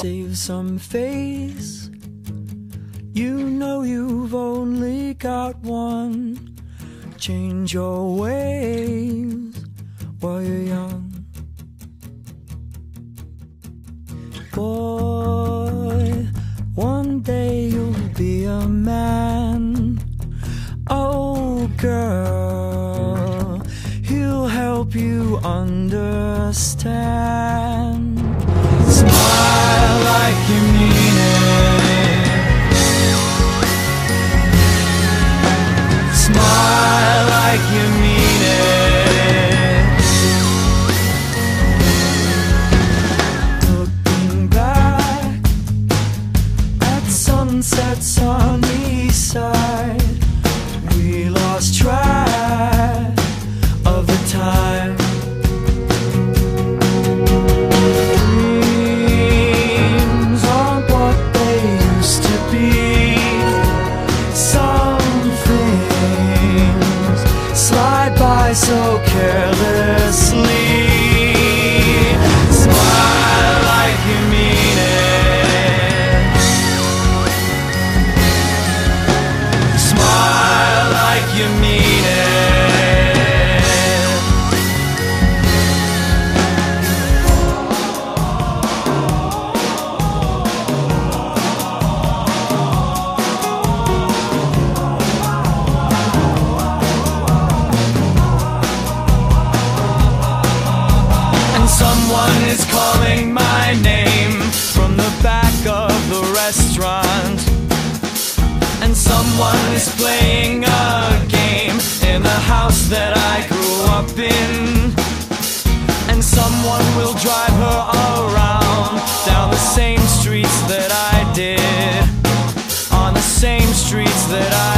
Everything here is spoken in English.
save some face. You know you've only got one. Change your ways while you're young. Boy, one day you'll be a man. Oh, girl, he'll help you understand. Let's try. And Someone is calling my name from the back of the restaurant. And someone is playing a game. that I